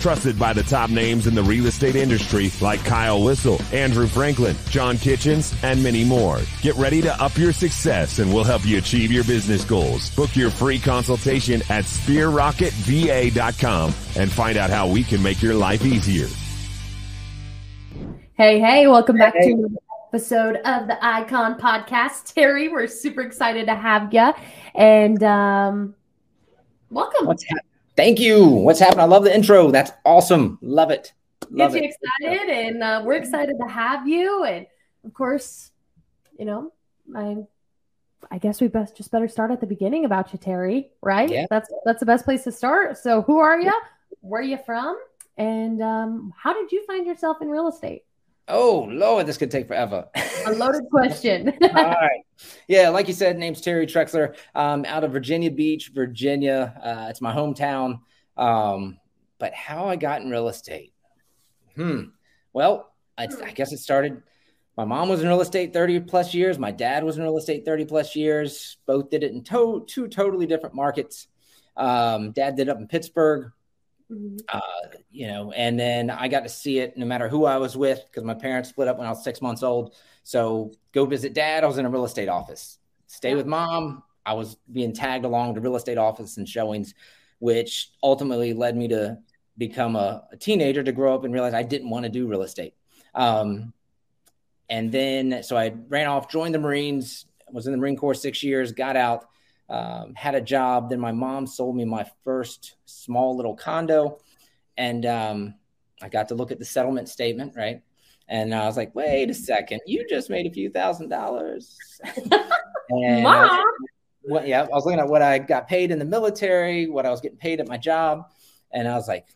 Trusted by the top names in the real estate industry like Kyle Whissel, Andrew Franklin, John Kitchens, and many more. Get ready to up your success and we'll help you achieve your business goals. Book your free consultation at sphererocketva.com and find out how we can make your life easier. Hey, hey, welcome back hey. to episode of the Icon Podcast. Terry, we're super excited to have you. And um, welcome. What's ha- Thank you. What's happening? I love the intro. That's awesome. Love it. Love Gets it. excited, and uh, we're excited to have you. And of course, you know, I I guess we best just better start at the beginning about you, Terry. Right? Yeah. That's that's the best place to start. So, who are you? Where are you from? And um, how did you find yourself in real estate? Oh Lord, this could take forever. A loaded question. All right. Yeah, like you said, name's Terry Trexler. Um, out of Virginia Beach, Virginia. Uh, it's my hometown. Um, but how I got in real estate? Hmm. Well, I, I guess it started. My mom was in real estate 30 plus years. My dad was in real estate 30 plus years. Both did it in to- two totally different markets. Um, dad did it up in Pittsburgh. Mm-hmm. Uh, you know, and then I got to see it no matter who I was with because my parents split up when I was six months old. So go visit dad. I was in a real estate office. Stay with mom. I was being tagged along to real estate office and showings, which ultimately led me to become a, a teenager to grow up and realize I didn't want to do real estate. Um, and then, so I ran off, joined the Marines, was in the Marine Corps six years, got out, um, had a job. Then my mom sold me my first small little condo, and um, I got to look at the settlement statement, right? And I was like, wait a second, you just made a few thousand dollars. and mom. What, yeah, I was looking at what I got paid in the military, what I was getting paid at my job, and I was like,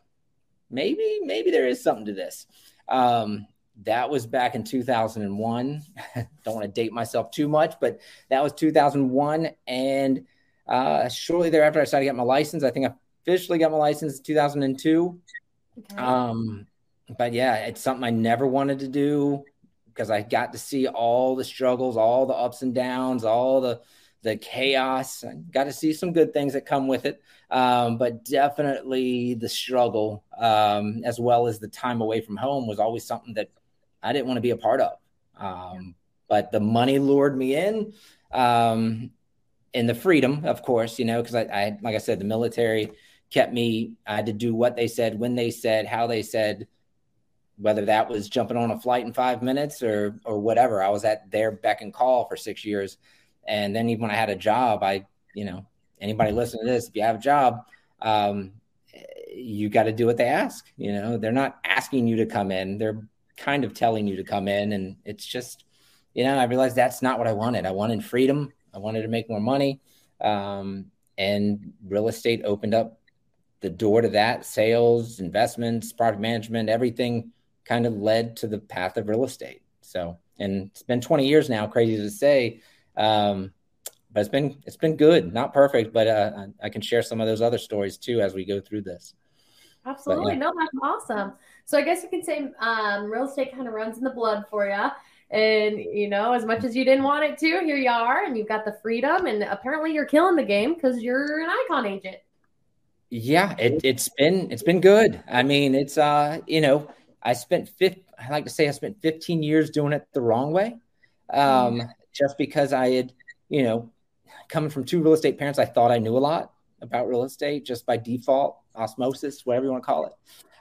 maybe, maybe there is something to this. Um, that was back in 2001. Don't want to date myself too much, but that was 2001. And uh, shortly thereafter, I started to get my license. I think I officially got my license in 2002. Okay. Um, but yeah, it's something I never wanted to do because I got to see all the struggles, all the ups and downs, all the the chaos. I got to see some good things that come with it, um, but definitely the struggle, um, as well as the time away from home, was always something that I didn't want to be a part of. Um, but the money lured me in, um, and the freedom, of course, you know, because I, I, like I said, the military kept me. I had to do what they said, when they said, how they said, whether that was jumping on a flight in five minutes or or whatever. I was at their beck and call for six years, and then even when I had a job, I, you know, anybody listening to this, if you have a job, um, you got to do what they ask. You know, they're not asking you to come in; they're kind of telling you to come in. And it's just, you know, I realized that's not what I wanted. I wanted freedom. I wanted to make more money. Um, and real estate opened up the door to that sales, investments, product management, everything kind of led to the path of real estate. So, and it's been 20 years now, crazy to say. Um, but it's been it's been good, not perfect, but uh, I can share some of those other stories too as we go through this. Absolutely, but, yeah. no, that's awesome. So I guess you can say um, real estate kind of runs in the blood for you. And you know, as much as you didn't want it to, here you are, and you've got the freedom, and apparently you're killing the game because you're an icon agent. Yeah, it, it's been it's been good. I mean, it's uh, you know, I spent fifth. I like to say I spent 15 years doing it the wrong way, um, mm-hmm. just because I had, you know, coming from two real estate parents, I thought I knew a lot about real estate just by default, osmosis, whatever you want to call it.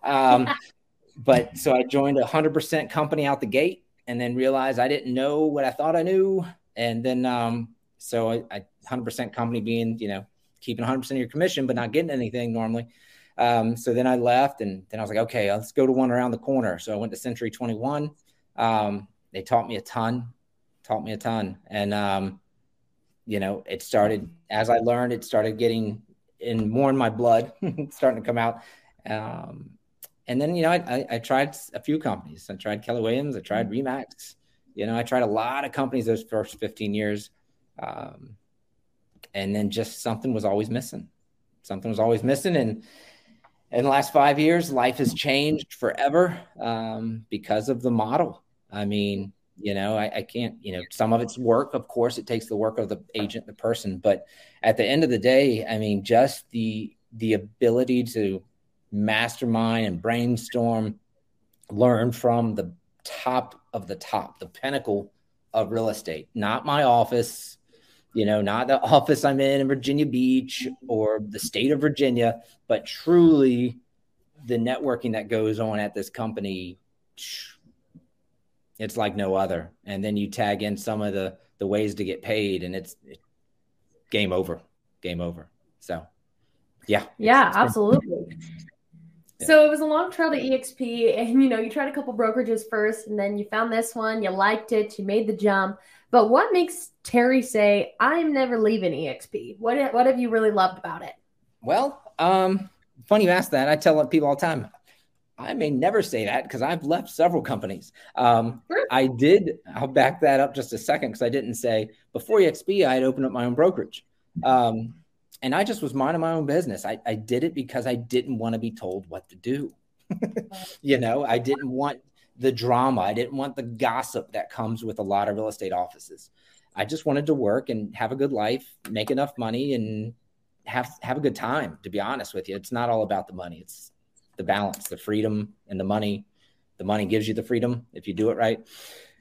Um, but so I joined a hundred percent company out the gate and then realized I didn't know what I thought I knew. And then, um, so I, hundred percent company being, you know, keeping hundred percent of your commission, but not getting anything normally. Um, so then I left and then I was like, okay, let's go to one around the corner. So I went to Century 21. Um, they taught me a ton, taught me a ton. And, um, you know, it started as I learned, it started getting in more in my blood, starting to come out. Um, and then you know I, I, I, tried a few companies. I tried Keller Williams. I tried mm-hmm. Remax. You know, I tried a lot of companies those first 15 years. Um, and then just something was always missing. Something was always missing. And in the last five years, life has changed forever um, because of the model. I mean, you know, I, I, can't, you know, some of it's work. Of course, it takes the work of the agent, the person. But at the end of the day, I mean, just the the ability to mastermind and brainstorm, learn from the top of the top, the pinnacle of real estate, not my office, you know, not the office I'm in in Virginia Beach or the state of Virginia, but truly the networking that goes on at this company. It's like no other. And then you tag in some of the the ways to get paid, and it's game over, game over. So, yeah, yeah, absolutely. So it was a long trail to EXP, and you know, you tried a couple brokerages first, and then you found this one, you liked it, you made the jump. But what makes Terry say, "I'm never leaving EXP"? What what have you really loved about it? Well, um, funny you ask that. I tell people all the time. I may never say that because I've left several companies. Um, sure. I did. I'll back that up just a second because I didn't say before EXP I had opened up my own brokerage. Um, and I just was minding my own business. I, I did it because I didn't want to be told what to do. you know, I didn't want the drama. I didn't want the gossip that comes with a lot of real estate offices. I just wanted to work and have a good life, make enough money, and have have a good time. To be honest with you, it's not all about the money. It's the balance, the freedom, and the money. The money gives you the freedom if you do it right.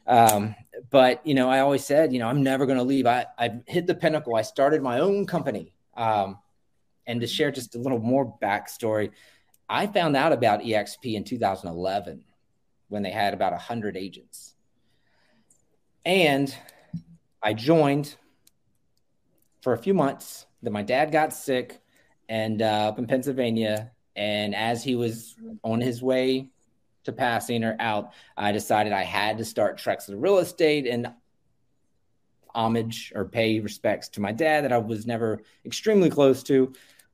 Um, but you know, I always said, you know, I'm never going to leave. I I hit the pinnacle. I started my own company um, and to share just a little more backstory, I found out about EXP in 2011 when they had about 100 agents. And I joined for a few months. Then my dad got sick and uh, up in Pennsylvania. And as he was on his way to passing or out, I decided I had to start Trexler Real Estate. And homage or pay respects to my dad that I was never extremely close to.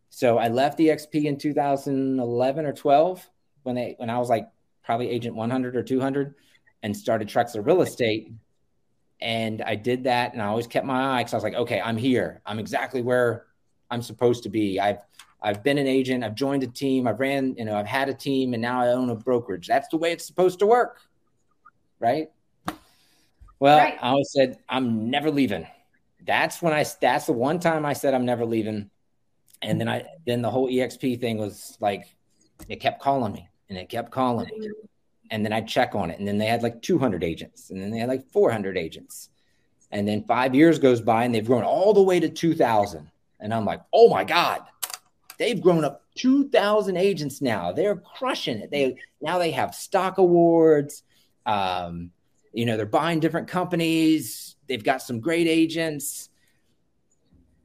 So I left EXP in 2011 or 12 when they when I was like probably agent 100 or 200 and started Trexler Real Estate. And I did that, and I always kept my eye because I was like, okay, I'm here. I'm exactly where I'm supposed to be. I've I've been an agent. I've joined a team. I've ran, you know, I've had a team, and now I own a brokerage. That's the way it's supposed to work, right? Well, right. I always said I'm never leaving. That's when I. That's the one time I said I'm never leaving, and then I. Then the whole EXP thing was like, it kept calling me, and it kept calling me, and then I'd check on it, and then they had like 200 agents, and then they had like 400 agents, and then five years goes by, and they've grown all the way to 2,000, and I'm like, oh my god, they've grown up 2,000 agents now. They're crushing it. They now they have stock awards. Um, you know, they're buying different companies. They've got some great agents.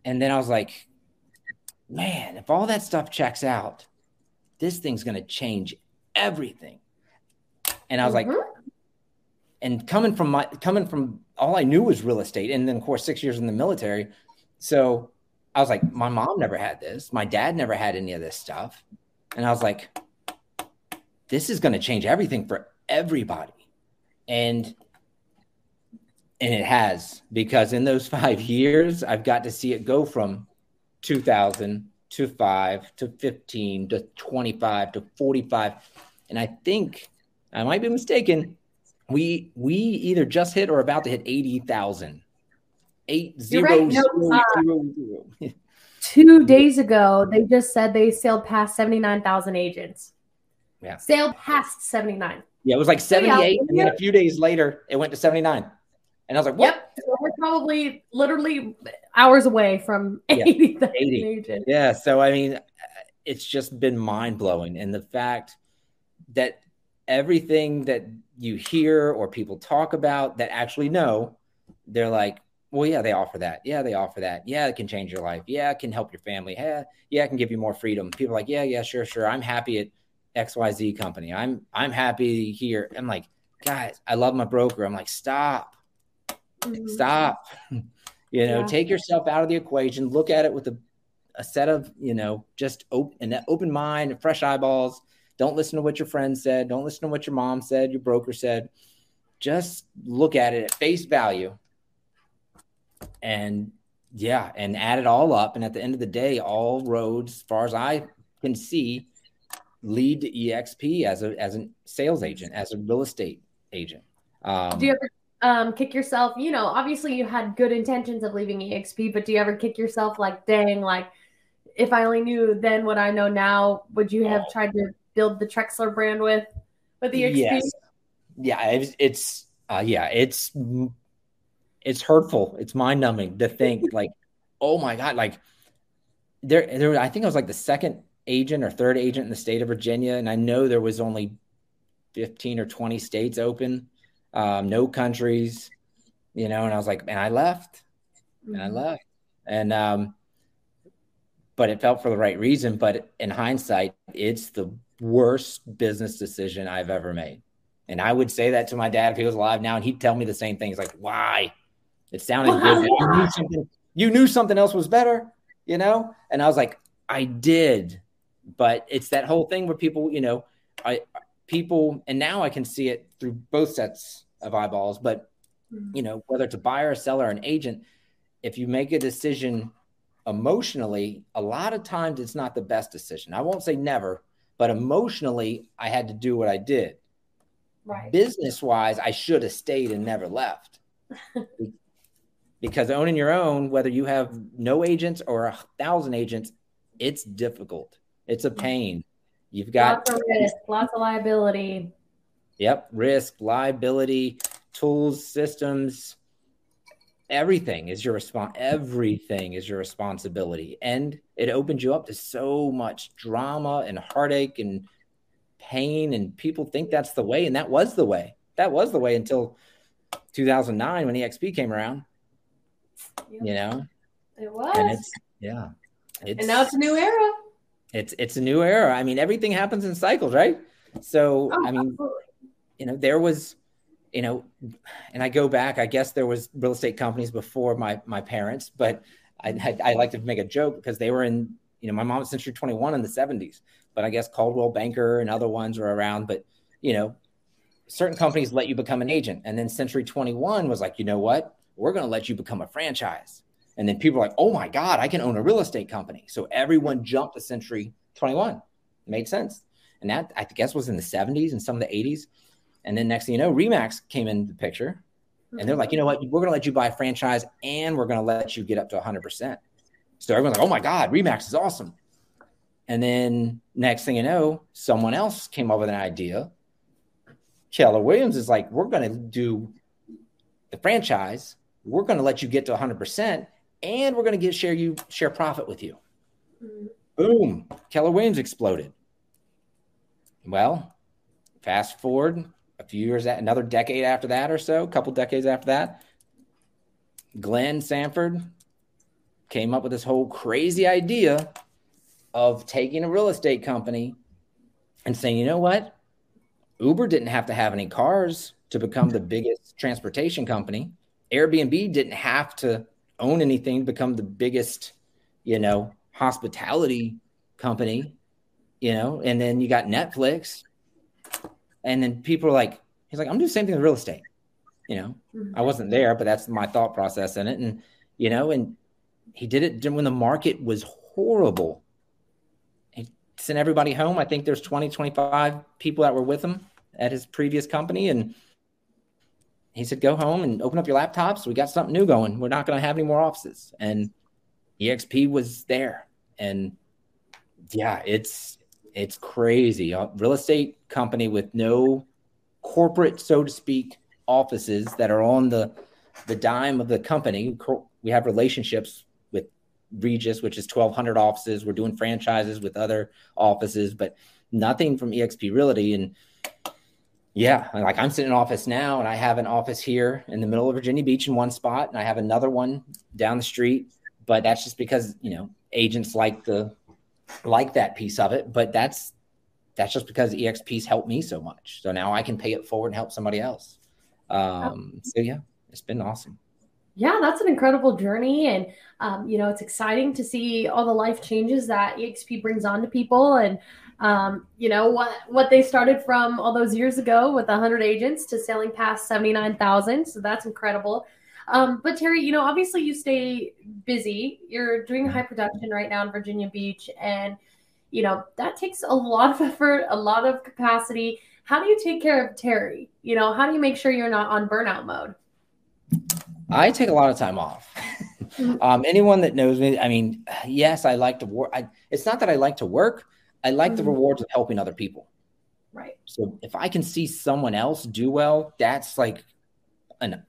And then I was like, man, if all that stuff checks out, this thing's going to change everything. And I was mm-hmm. like, and coming from my coming from all I knew was real estate, and then of course six years in the military. So I was like, my mom never had this, my dad never had any of this stuff, and I was like, this is going to change everything for everybody and and it has because in those five years i've got to see it go from 2000 to 5 to 15 to 25 to 45 and i think i might be mistaken we we either just hit or about to hit 80,000 eight zero, right. zero, no, uh, zero, zero. two days ago they just said they sailed past 79,000 agents yeah sailed past 79 yeah, it was like 78. and then a few days later, it went to 79. And I was like, what? Yep. So we're probably literally hours away from 80. Yeah, 80. yeah. So, I mean, it's just been mind blowing. And the fact that everything that you hear or people talk about that actually know, they're like, well, yeah, they offer that. Yeah, they offer that. Yeah, it can change your life. Yeah, it can help your family. Yeah, yeah, it can give you more freedom. People are like, yeah, yeah, sure, sure. I'm happy at XYZ company. I'm I'm happy here. I'm like, guys, I love my broker. I'm like, stop. Mm-hmm. Stop. you know, yeah. take yourself out of the equation. Look at it with a, a set of, you know, just open an open mind, fresh eyeballs. Don't listen to what your friend said. Don't listen to what your mom said, your broker said. Just look at it at face value and yeah, and add it all up. And at the end of the day, all roads, as far as I can see, lead to EXP as a as a sales agent, as a real estate agent. Um, do you ever um, kick yourself? You know, obviously you had good intentions of leaving EXP, but do you ever kick yourself like, dang, like if I only knew then what I know now, would you have tried to build the Trexler brand with with EXP? Yes. Yeah, it's, it's uh, yeah, it's it's hurtful. It's mind numbing to think like, oh my god, like there there. I think I was like the second agent or third agent in the state of Virginia, and I know there was only fifteen or twenty states open, um, no countries, you know. And I was like, and I left, and I mm-hmm. left, and um, but it felt for the right reason. But in hindsight, it's the worst business decision I've ever made. And I would say that to my dad if he was alive now, and he'd tell me the same thing. He's like, why? It sounded good. You knew, something, you knew something else was better, you know? And I was like, I did. But it's that whole thing where people, you know, I people, and now I can see it through both sets of eyeballs, but mm-hmm. you know, whether it's a buyer, a seller, or an agent, if you make a decision emotionally, a lot of times it's not the best decision. I won't say never, but emotionally, I had to do what I did. Right. Business wise, I should have stayed and never left. because owning your own, whether you have no agents or a thousand agents, it's difficult. It's a pain. You've got lots of risk, lots of liability. Yep, risk, liability, tools, systems, everything is your response everything is your responsibility. And it opens you up to so much drama and heartache and pain and people think that's the way and that was the way. That was the way until 2009 when exp came around. You know? It was. and it's yeah it's, and now it's a new era it's it's a new era i mean everything happens in cycles right so oh, i mean absolutely. you know there was you know, and I go back, I guess there was real estate companies before my my parents, but I, I, I like to make a joke because they were in, you know, my mom was Century 21 in the 70s, but I guess Coldwell Banker and other ones were around. But, you know, certain companies let you become an agent. And then Century 21 was like, you know what? We're going to let you become a franchise. And then people are like, oh my God, I can own a real estate company. So everyone jumped to Century 21. It made sense. And that, I guess, was in the 70s and some of the 80s. And then next thing you know, Remax came in the picture. And they're like, you know what? We're going to let you buy a franchise and we're going to let you get up to 100%. So everyone's like, oh my God, Remax is awesome. And then next thing you know, someone else came up with an idea. Keller Williams is like, we're going to do the franchise. We're going to let you get to 100% and we're going to get share you share profit with you. Mm-hmm. Boom. Keller Williams exploded. Well, fast forward a few years, another decade after that or so, a couple decades after that, Glenn Sanford came up with this whole crazy idea of taking a real estate company and saying, you know what? Uber didn't have to have any cars to become the biggest transportation company. Airbnb didn't have to own anything to become the biggest, you know, hospitality company, you know, and then you got Netflix and then people are like, he's like, I'm doing the same thing with real estate. You know, mm-hmm. I wasn't there, but that's my thought process in it. And, you know, and he did it when the market was horrible. He sent everybody home. I think there's 20, 25 people that were with him at his previous company. And he said, go home and open up your laptops. We got something new going. We're not going to have any more offices. And EXP was there. And yeah, it's it's crazy. A real estate company with no corporate, so to speak, offices that are on the the dime of the company. We have relationships with Regus, which is 1,200 offices. We're doing franchises with other offices, but nothing from EXP Realty. And yeah, like I'm sitting in office now, and I have an office here in the middle of Virginia Beach in one spot, and I have another one down the street. But that's just because you know agents like the like that piece of it, but that's that's just because EXP's helped me so much. So now I can pay it forward and help somebody else. Um, so yeah, it's been awesome. Yeah, that's an incredible journey, and um, you know it's exciting to see all the life changes that EXP brings on to people, and um, you know what what they started from all those years ago with 100 agents to selling past 79,000. So that's incredible. Um, but Terry, you know, obviously you stay busy. You're doing high production right now in Virginia Beach, and you know that takes a lot of effort, a lot of capacity. How do you take care of Terry? You know, how do you make sure you're not on burnout mode? I take a lot of time off. Um, anyone that knows me, I mean, yes, I like to work. I, it's not that I like to work. I like mm-hmm. the rewards of helping other people. Right. So if I can see someone else do well, that's like an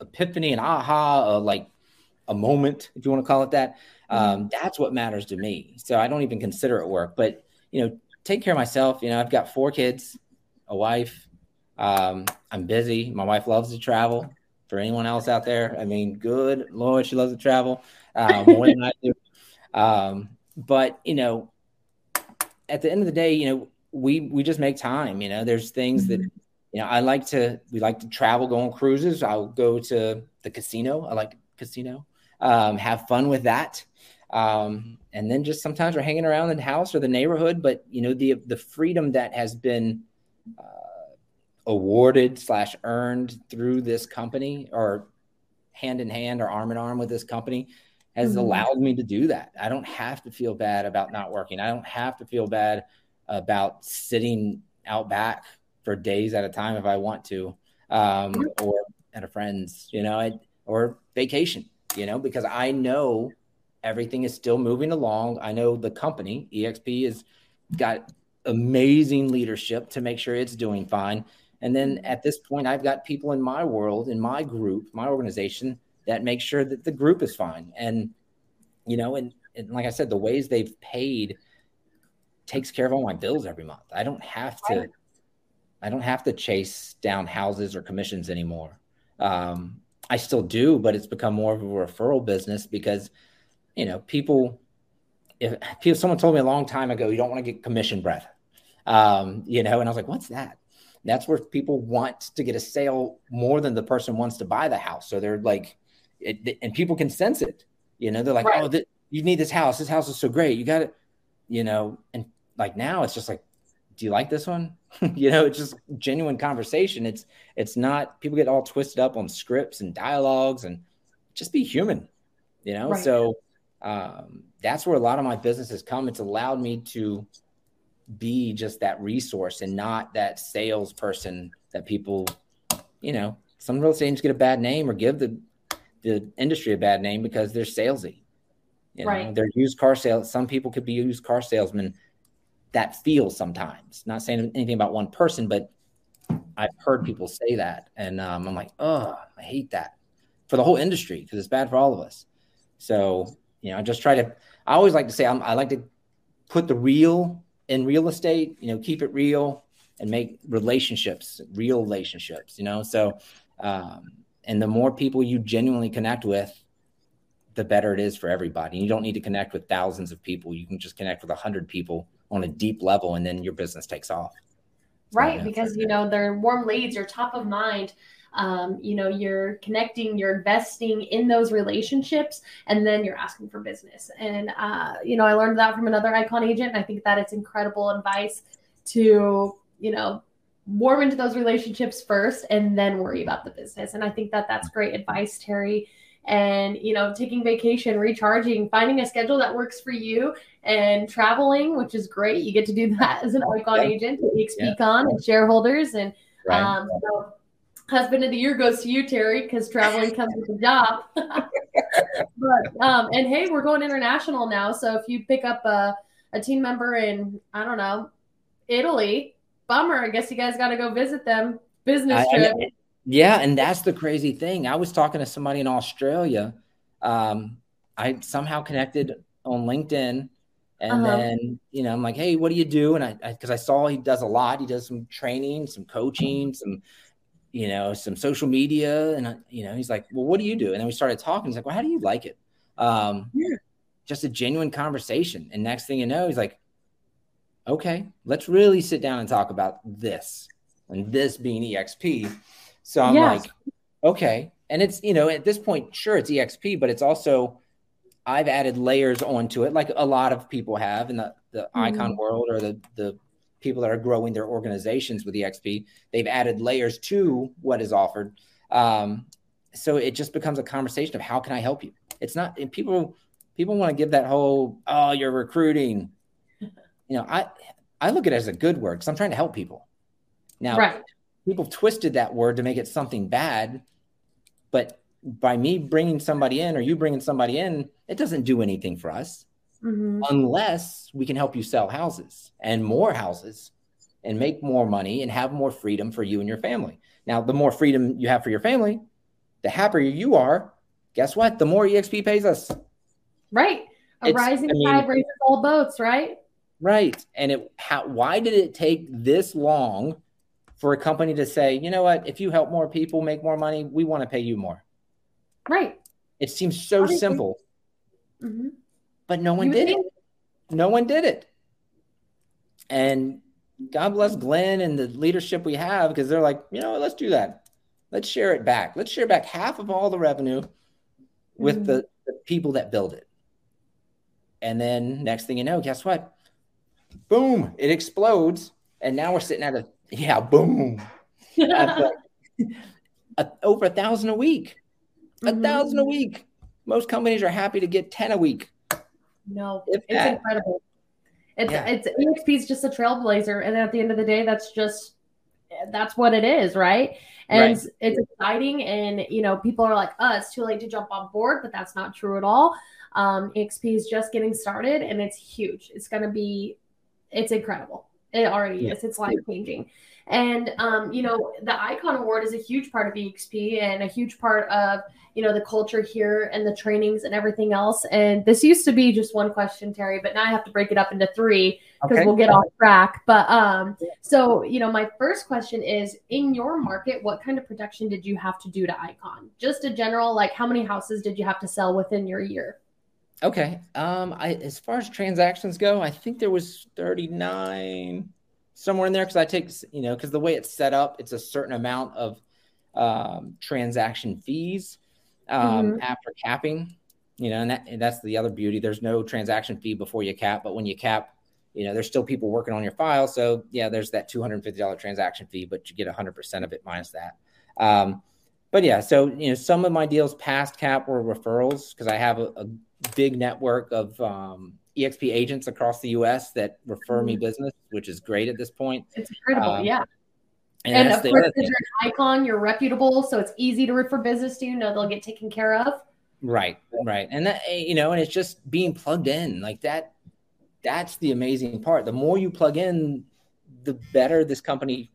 epiphany, an aha, like a moment, if you want to call it that. Mm-hmm. Um, that's what matters to me. So I don't even consider it work. But you know, take care of myself. You know, I've got four kids, a wife. Um, I'm busy. My wife loves to travel. For anyone else out there, I mean, good Lord, she loves to travel more than I do. Um, but you know, at the end of the day, you know, we we just make time. You know, there's things that mm-hmm. you know I like to. We like to travel, go on cruises. I'll go to the casino. I like casino. Um, have fun with that. Um, and then just sometimes we're hanging around the house or the neighborhood. But you know, the the freedom that has been uh, awarded slash earned through this company or hand in hand or arm in arm with this company has mm-hmm. allowed me to do that. I don't have to feel bad about not working. I don't have to feel bad about sitting out back for days at a time if I want to, um, or at a friend's, you know, I, or vacation, you know, because I know everything is still moving along. I know the company EXP has got amazing leadership to make sure it's doing fine. And then at this point, I've got people in my world, in my group, my organization that make sure that the group is fine. And, you know, and, and like I said, the ways they've paid takes care of all my bills every month. I don't have to I don't have to chase down houses or commissions anymore. Um, I still do, but it's become more of a referral business because you know people. If people, someone told me a long time ago, you don't want to get commission breath, um, you know, and I was like, "What's that?" That's where people want to get a sale more than the person wants to buy the house. So they're like, it, and people can sense it. You know, they're like, right. "Oh, th- you need this house. This house is so great. You got it." You know, and like now it's just like do you like this one you know it's just genuine conversation it's it's not people get all twisted up on scripts and dialogues and just be human you know right. so um, that's where a lot of my business has come it's allowed me to be just that resource and not that salesperson that people you know some real estate agents get a bad name or give the the industry a bad name because they're salesy you know right. they're used car sales some people could be used car salesmen that feels sometimes. Not saying anything about one person, but I've heard people say that, and um, I'm like, oh, I hate that for the whole industry because it's bad for all of us. So you know, I just try to. I always like to say I'm, I like to put the real in real estate. You know, keep it real and make relationships real relationships. You know, so um, and the more people you genuinely connect with, the better it is for everybody. You don't need to connect with thousands of people. You can just connect with a hundred people on a deep level and then your business takes off right because you know they're warm leads you're top of mind um, you know you're connecting you're investing in those relationships and then you're asking for business and uh, you know i learned that from another icon agent i think that it's incredible advice to you know warm into those relationships first and then worry about the business and i think that that's great advice terry and you know taking vacation recharging finding a schedule that works for you and traveling which is great you get to do that as an icon yeah. agent at expcon yeah. and shareholders and right. um, so husband of the year goes to you terry because traveling comes with the job but um, and hey we're going international now so if you pick up a, a team member in i don't know italy bummer i guess you guys got to go visit them business trip I, yeah, and that's the crazy thing. I was talking to somebody in Australia. Um, I somehow connected on LinkedIn, and uh-huh. then you know I'm like, hey, what do you do? And I because I, I, saw he does a lot. He does some training, some coaching, some you know some social media, and I, you know he's like, well, what do you do? And then we started talking. He's like, well, how do you like it? Um, yeah. Just a genuine conversation. And next thing you know, he's like, okay, let's really sit down and talk about this, and this being EXP so I'm yes. like, okay. And it's, you know, at this point, sure, it's EXP, but it's also, I've added layers onto it, like a lot of people have in the, the mm-hmm. icon world or the, the people that are growing their organizations with EXP. They've added layers to what is offered. Um, so it just becomes a conversation of how can I help you? It's not and people people want to give that whole oh you're recruiting. You know, I I look at it as a good word because I'm trying to help people. Now, right. people twisted that word to make it something bad, but by me bringing somebody in or you bringing somebody in, it doesn't do anything for us mm-hmm. unless we can help you sell houses and more houses and make more money and have more freedom for you and your family. Now, the more freedom you have for your family, the happier you are. Guess what? The more EXP pays us. Right. A it's, rising I mean, tide raises all boats, right? Right. And it how why did it take this long for a company to say, you know what, if you help more people make more money, we want to pay you more. Right. It seems so Obviously. simple. Mm-hmm. But no one you did think- it. No one did it. And God bless Glenn and the leadership we have because they're like, you know what, let's do that. Let's share it back. Let's share back half of all the revenue with mm-hmm. the, the people that build it. And then next thing you know, guess what? Boom, it explodes. And now we're sitting at a, yeah, boom. a, over a thousand a week. A mm-hmm. thousand a week. Most companies are happy to get 10 a week. No, it's incredible. It's yeah. it's EXP is just a trailblazer, and at the end of the day, that's just that's what it is, right? And right. it's exciting, and you know, people are like, "Oh, it's too late to jump on board," but that's not true at all. Um, EXP is just getting started, and it's huge. It's going to be, it's incredible. It already yeah. is. It's life changing. And um, you know, the Icon Award is a huge part of EXP and a huge part of you know the culture here and the trainings and everything else. And this used to be just one question, Terry, but now I have to break it up into three because okay. we'll get off track. But um, so you know, my first question is: in your market, what kind of production did you have to do to Icon? Just a general, like how many houses did you have to sell within your year? Okay. Um, I as far as transactions go, I think there was 39 somewhere in there because I take you know because the way it's set up, it's a certain amount of um, transaction fees um, mm-hmm. after capping. You know, and, that, and that's the other beauty. There's no transaction fee before you cap, but when you cap, you know, there's still people working on your file. So yeah, there's that $250 transaction fee, but you get 100% of it minus that. Um, but yeah, so you know, some of my deals past cap were referrals because I have a, a, big network of um, EXP agents across the U.S. that refer me mm-hmm. business, which is great at this point. It's incredible, um, yeah. And, and of course, you're an icon, you're reputable, so it's easy to refer business to. You know they'll get taken care of. Right, right, and that you know, and it's just being plugged in like that. That's the amazing part. The more you plug in, the better this company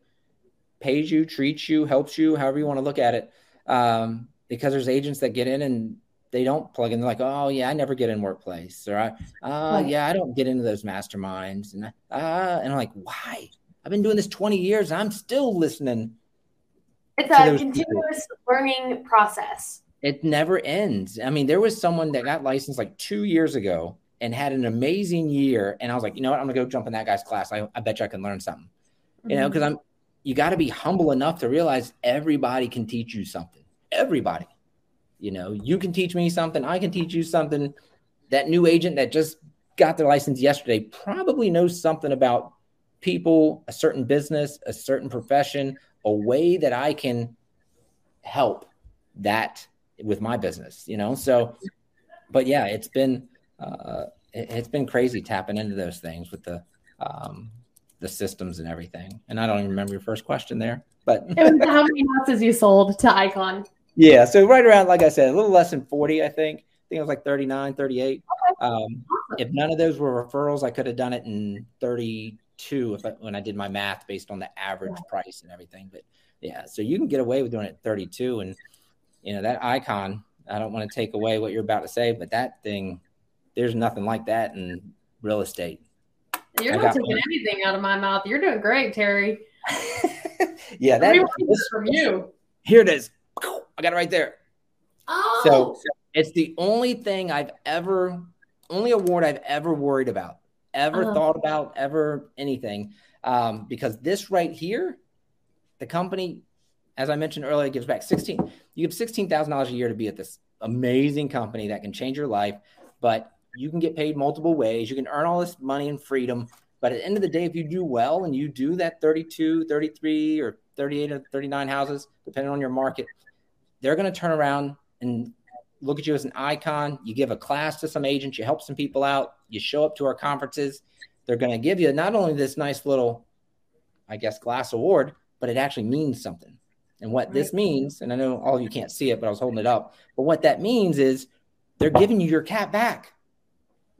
pays you, treats you, helps you, however you want to look at it. Um, because there's agents that get in and they don't plug in. They're like, oh yeah, I never get in workplace, or I, uh, right. yeah, I don't get into those masterminds, and uh, and I'm like, why? I've been doing this 20 years. I'm still listening. It's a continuous people. learning process. It never ends. I mean, there was someone that got licensed like two years ago and had an amazing year, and I was like, you know what, I'm gonna go jump in that guy's class. I, I bet you I can learn something. Mm-hmm. You know, because mm-hmm. I'm. You got to be humble enough to realize everybody can teach you something. Everybody. You know, you can teach me something, I can teach you something. That new agent that just got their license yesterday probably knows something about people, a certain business, a certain profession, a way that I can help that with my business, you know? So, but yeah, it's been, uh, it, has been crazy tapping into those things with the, um, the systems and everything. And I don't even remember your first question there, but how many houses you sold to Icon? Yeah. So right around, like I said, a little less than 40, I think. I think it was like 39, 38. Okay. Um, if none of those were referrals, I could have done it in 32 if I, when I did my math based on the average price and everything. But yeah, so you can get away with doing it 32. And, you know, that icon, I don't want to take away what you're about to say, but that thing, there's nothing like that in real estate. You're not taking anything out of my mouth. You're doing great, Terry. yeah, that is from you. Here it is. I got it right there. Oh. So it's the only thing I've ever, only award I've ever worried about, ever uh-huh. thought about, ever anything. Um, because this right here, the company, as I mentioned earlier, gives back 16, you give $16,000 a year to be at this amazing company that can change your life, but you can get paid multiple ways. You can earn all this money and freedom. But at the end of the day, if you do well and you do that 32, 33, or 38 or 39 houses, depending on your market, they're going to turn around and look at you as an icon. You give a class to some agents, you help some people out, you show up to our conferences. They're going to give you not only this nice little, I guess, glass award, but it actually means something. And what right. this means, and I know all of you can't see it, but I was holding it up. But what that means is they're giving you your cap back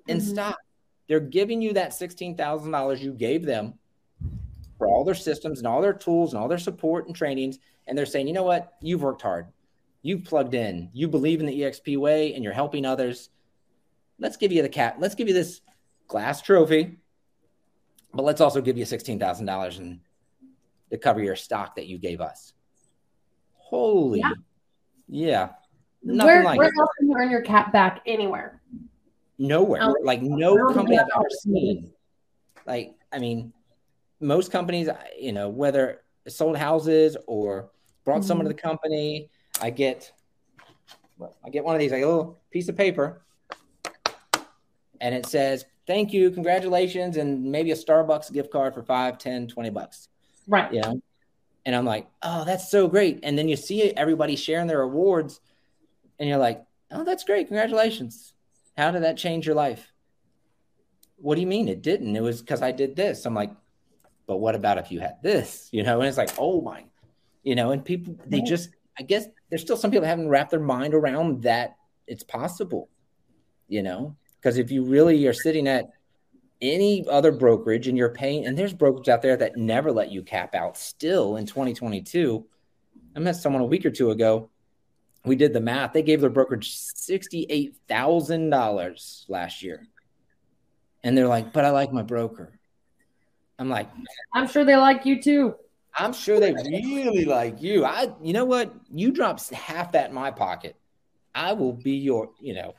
in mm-hmm. stock. They're giving you that $16,000 you gave them for all their systems and all their tools and all their support and trainings. And they're saying, you know what? You've worked hard. You've plugged in. You believe in the EXP way and you're helping others. Let's give you the cap. Let's give you this glass trophy, but let's also give you $16,000 and to cover your stock that you gave us. Holy, yeah. yeah where like where else can you earn your cap back anywhere? Nowhere. Um, like no company I've ever seen. Like, I mean, most companies, you know, whether sold houses or brought mm-hmm. someone to the company, I get well, I get one of these, like a little piece of paper, and it says, Thank you, congratulations, and maybe a Starbucks gift card for five, ten, twenty bucks. Right. You know? And I'm like, oh, that's so great. And then you see everybody sharing their awards, and you're like, oh, that's great. Congratulations. How did that change your life? What do you mean it didn't? It was because I did this. I'm like, but what about if you had this? You know, and it's like, oh my, you know, and people, they just, I guess there's still some people haven't wrapped their mind around that it's possible, you know, because if you really are sitting at any other brokerage and you're paying, and there's brokers out there that never let you cap out still in 2022. I met someone a week or two ago. We did the math. They gave their brokerage $68,000 last year. And they're like, but I like my broker. I'm like, I'm sure they like you too. I'm sure they really like you. I, you know what? You drop half that in my pocket. I will be your, you know,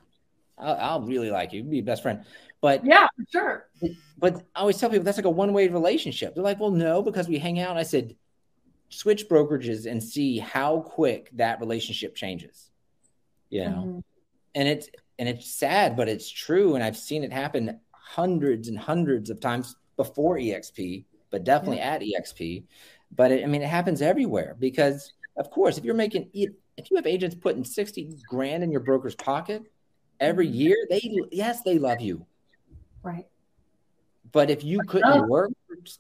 I'll, I'll really like you. Be best friend. But yeah, for sure. But, but I always tell people that's like a one way relationship. They're like, well, no, because we hang out. I said, switch brokerages and see how quick that relationship changes. You know, mm-hmm. and it's and it's sad, but it's true. And I've seen it happen hundreds and hundreds of times before EXP, but definitely yeah. at EXP. But it, I mean, it happens everywhere because, of course, if you're making if you have agents putting sixty grand in your broker's pocket every mm-hmm. year, they yes, they love you Right. But if you couldn't work,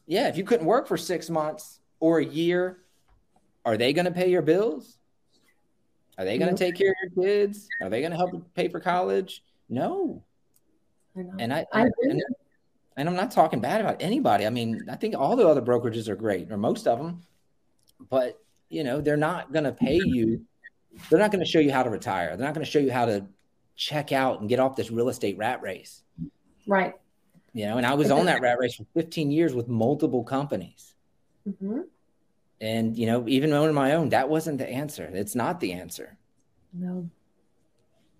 yeah, if you couldn't work for six months or a year, are they going to pay your bills? Are they going to take care of your kids? Are they going to help pay for college? No. And I, I and, and I'm not talking bad about anybody. I mean, I think all the other brokerages are great, or most of them, but you know, they're not going to pay you. They're not going to show you how to retire. They're not going to show you how to check out and get off this real estate rat race. Right. You know, and I was on that rat race for 15 years with multiple companies. Mm-hmm. And, you know, even owning my own, that wasn't the answer. It's not the answer. No.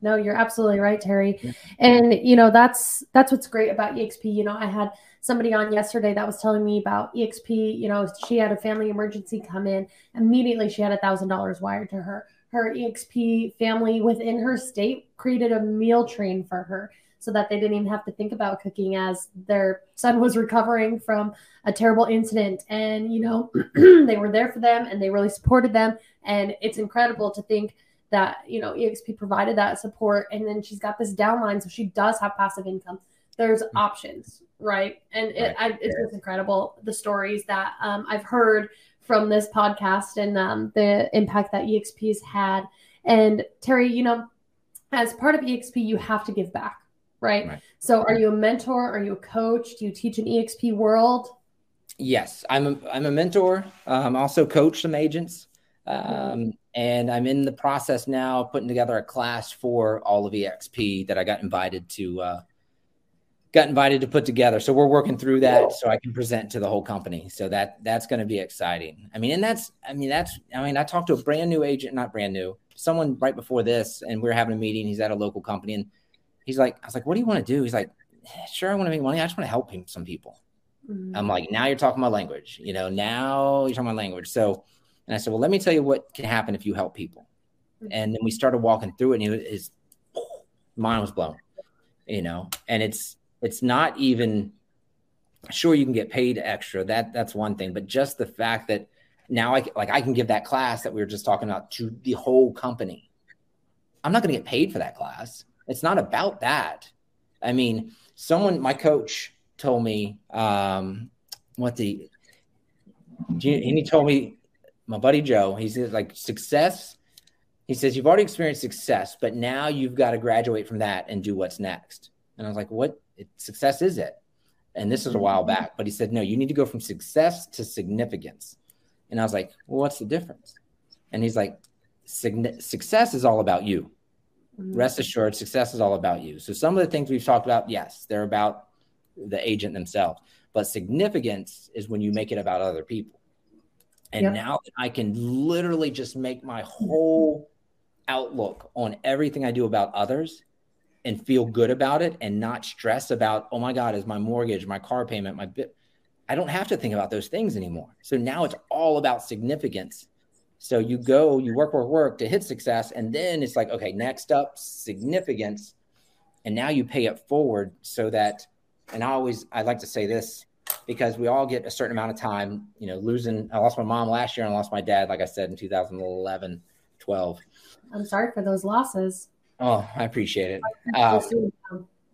No, you're absolutely right, Terry. Yeah. And you know, that's that's what's great about EXP. You know, I had somebody on yesterday that was telling me about EXP. You know, she had a family emergency come in. Immediately she had a thousand dollars wired to her. Her EXP family within her state created a meal train for her so that they didn't even have to think about cooking as their son was recovering from a terrible incident. And, you know, they were there for them and they really supported them. And it's incredible to think that, you know, EXP provided that support. And then she's got this downline. So she does have passive income. There's mm-hmm. options, right? And it, I, it's just incredible the stories that um, I've heard from this podcast and um, the impact that EXP has had. And Terry, you know, as part of EXP, you have to give back right? right? So, are you a mentor? Are you a coach? Do you teach an EXP world? Yes, I'm a, I'm a mentor. Um, also coach some agents. Um, and I'm in the process now putting together a class for all of EXP that I got invited to uh, got invited to put together. So we're working through that so I can present to the whole company. So that that's going to be exciting. I mean, and that's I mean that's I mean I talked to a brand new agent, not brand new, someone right before this, and we are having a meeting. He's at a local company, and he's like, I was like, what do you want to do? He's like, sure, I want to make money. I just want to help him, some people. Mm-hmm. I'm like, now you're talking my language. You know, now you're talking my language. So, and I said, well, let me tell you what can happen if you help people. Mm-hmm. And then we started walking through it, and he, his mind was blown. You know, and it's it's not even sure you can get paid extra. That that's one thing, but just the fact that now I like I can give that class that we were just talking about to the whole company. I'm not going to get paid for that class. It's not about that. I mean, someone, my coach told me um, what the, and he told me, my buddy Joe, he said like success. He says you've already experienced success, but now you've got to graduate from that and do what's next. And I was like, what success is it? And this was a while back, but he said, no, you need to go from success to significance. And I was like, well, what's the difference? And he's like, success is all about you. Mm-hmm. Rest assured, success is all about you. So some of the things we've talked about, yes, they're about the agent themselves, but significance is when you make it about other people. And yep. now I can literally just make my whole outlook on everything I do about others and feel good about it and not stress about, oh my God, is my mortgage, my car payment, my bit. I don't have to think about those things anymore. So now it's all about significance. So you go, you work, work, work to hit success. And then it's like, okay, next up, significance. And now you pay it forward so that, and I always, I like to say this because we all get a certain amount of time, you know, losing. I lost my mom last year and I lost my dad, like I said, in 2011, 12. I'm sorry for those losses. Oh, I appreciate it. Uh,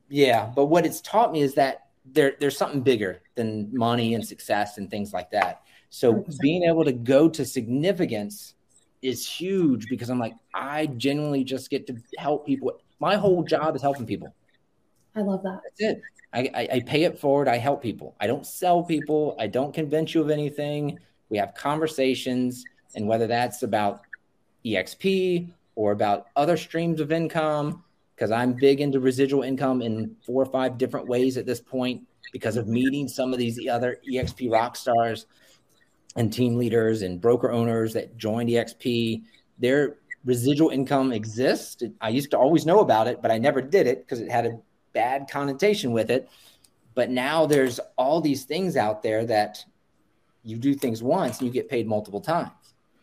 yeah, but what it's taught me is that there, there's something bigger than money and success and things like that. So being able to go to significance is huge because I'm like, I genuinely just get to help people. My whole job is helping people. I love that. That's it. I, I, I pay it forward. I help people. I don't sell people. I don't convince you of anything. We have conversations, and whether that's about EXP or about other streams of income, because I'm big into residual income in four or five different ways at this point because of meeting some of these other EXP rock stars and team leaders and broker owners that joined EXP. Their residual income exists. I used to always know about it, but I never did it because it had a bad connotation with it. But now there's all these things out there that you do things once and you get paid multiple times.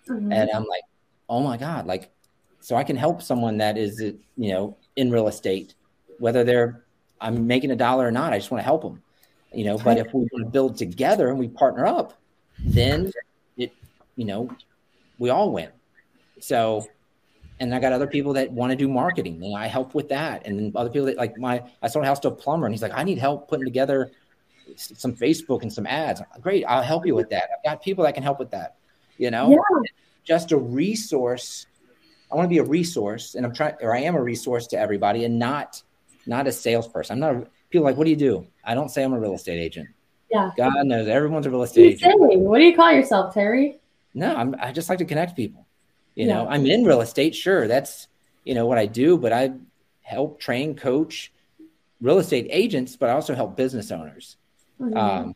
Mm-hmm. And I'm like, oh my God, like so I can help someone that is, you know, in real estate, whether they're I'm making a dollar or not. I just want to help them, you know. But if we build together and we partner up, then it, you know, we all win. So, and I got other people that want to do marketing, and I help with that. And then other people that like my, I sold a house to a plumber, and he's like, I need help putting together some Facebook and some ads. Great, I'll help you with that. I've got people that can help with that. You know, yeah. just a resource I want to be a resource, and I'm trying, or I am a resource to everybody, and not not a salesperson. I'm not. A, people like, what do you do? I don't say I'm a real estate agent. Yeah. God knows everyone's a real estate agent. Saying? What do you call yourself, Terry? No, I'm, I just like to connect people. You yeah. know, I'm in real estate. Sure, that's you know what I do, but I help train, coach real estate agents, but I also help business owners. Mm-hmm. Um,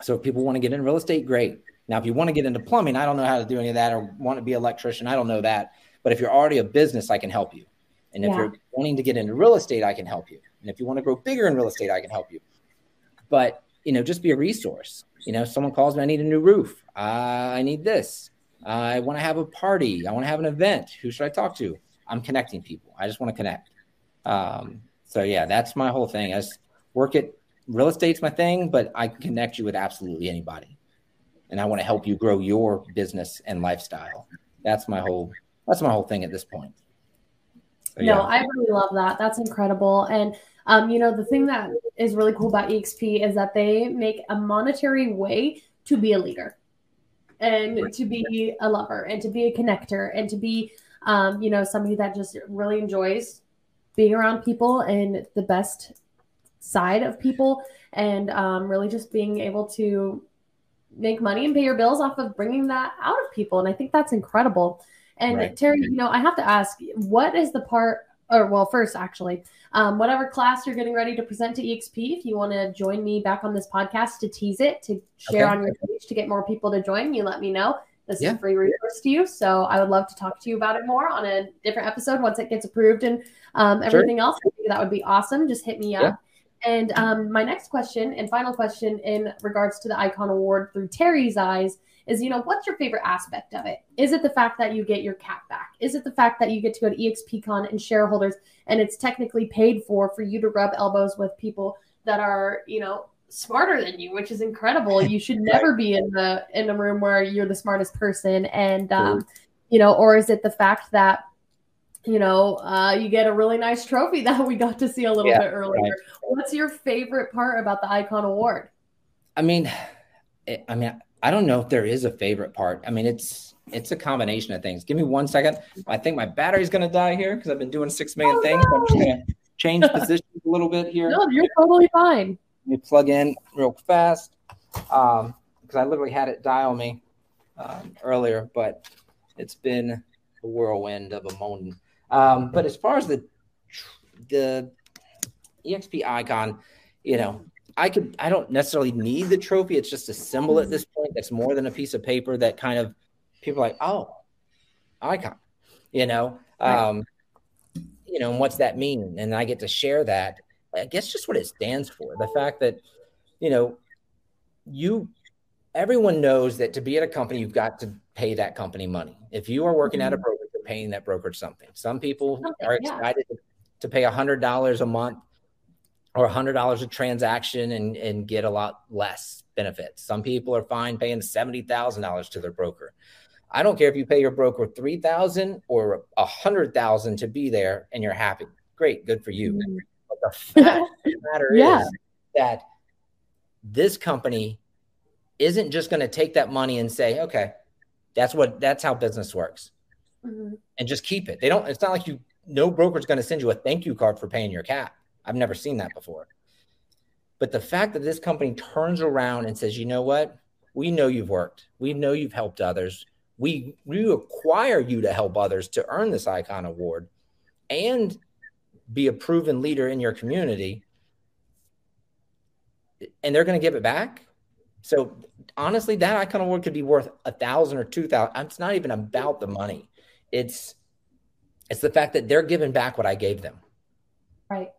so if people want to get in real estate, great. Now, if you want to get into plumbing, I don't know how to do any of that, or want to be an electrician, I don't know that. But if you're already a business, I can help you. And if yeah. you're wanting to get into real estate, I can help you. And if you want to grow bigger in real estate, I can help you. But you know, just be a resource. You know, someone calls me, I need a new roof. Uh, I need this. I want to have a party. I want to have an event. Who should I talk to? I'm connecting people. I just want to connect. Um, so yeah, that's my whole thing. I work at real estate's my thing, but I can connect you with absolutely anybody. And I want to help you grow your business and lifestyle. That's my whole that's my whole thing at this point. So, no, yeah. I really love that. That's incredible. And um, you know, the thing that is really cool about EXP is that they make a monetary way to be a leader and right. to be a lover and to be a connector and to be um, you know, somebody that just really enjoys being around people and the best side of people and um, really just being able to make money and pay your bills off of bringing that out of people. And I think that's incredible. And right. Terry, you know, I have to ask, what is the part, or well, first, actually, um, whatever class you're getting ready to present to EXP, if you want to join me back on this podcast to tease it, to share okay. on your page, to get more people to join, you let me know. This yeah. is a free resource to you. So I would love to talk to you about it more on a different episode once it gets approved and um, everything sure. else. that would be awesome. Just hit me up. Yeah. And um, my next question and final question in regards to the Icon Award through Terry's eyes is you know what's your favorite aspect of it is it the fact that you get your cap back is it the fact that you get to go to expcon and shareholders and it's technically paid for for you to rub elbows with people that are you know smarter than you, which is incredible. You should never right. be in the in a room where you're the smartest person, and um, you know, or is it the fact that you know uh, you get a really nice trophy that we got to see a little yeah, bit earlier? Right. What's your favorite part about the Icon Award? I mean, it, I mean, I don't know if there is a favorite part. I mean, it's it's a combination of things. Give me one second. I think my battery's going to die here because I've been doing six million oh, things. No. I'm just going to change positions a little bit here. No, you're totally fine. Let me plug in real fast because um, I literally had it dial me um, earlier, but it's been a whirlwind of a moment. Um, but as far as the the EXP icon, you know, I could I don't necessarily need the trophy. It's just a symbol at this point. That's more than a piece of paper that kind of people are like, oh, icon, you know. Um, you know, and what's that mean? And I get to share that. I guess just what it stands for. The fact that, you know, you everyone knows that to be at a company, you've got to pay that company money. If you are working mm-hmm. at a mm-hmm. broker, you're paying that brokerage something. Some people are excited yeah. to, to pay a hundred dollars a month or a hundred dollars a transaction and, and get a lot less benefits. Some people are fine paying seventy thousand dollars to their broker. I don't care if you pay your broker three thousand or a hundred thousand to be there and you're happy. Great, good for you. Mm-hmm. But the fact of the matter yeah. is that this company isn't just going to take that money and say, okay, that's what that's how business works. Mm-hmm. And just keep it. They don't, it's not like you no broker's going to send you a thank you card for paying your cap. I've never seen that before. But the fact that this company turns around and says, you know what? We know you've worked. We know you've helped others we we require you to help others to earn this icon award and be a proven leader in your community and they're going to give it back so honestly that icon award could be worth a thousand or two thousand it's not even about the money it's it's the fact that they're giving back what i gave them right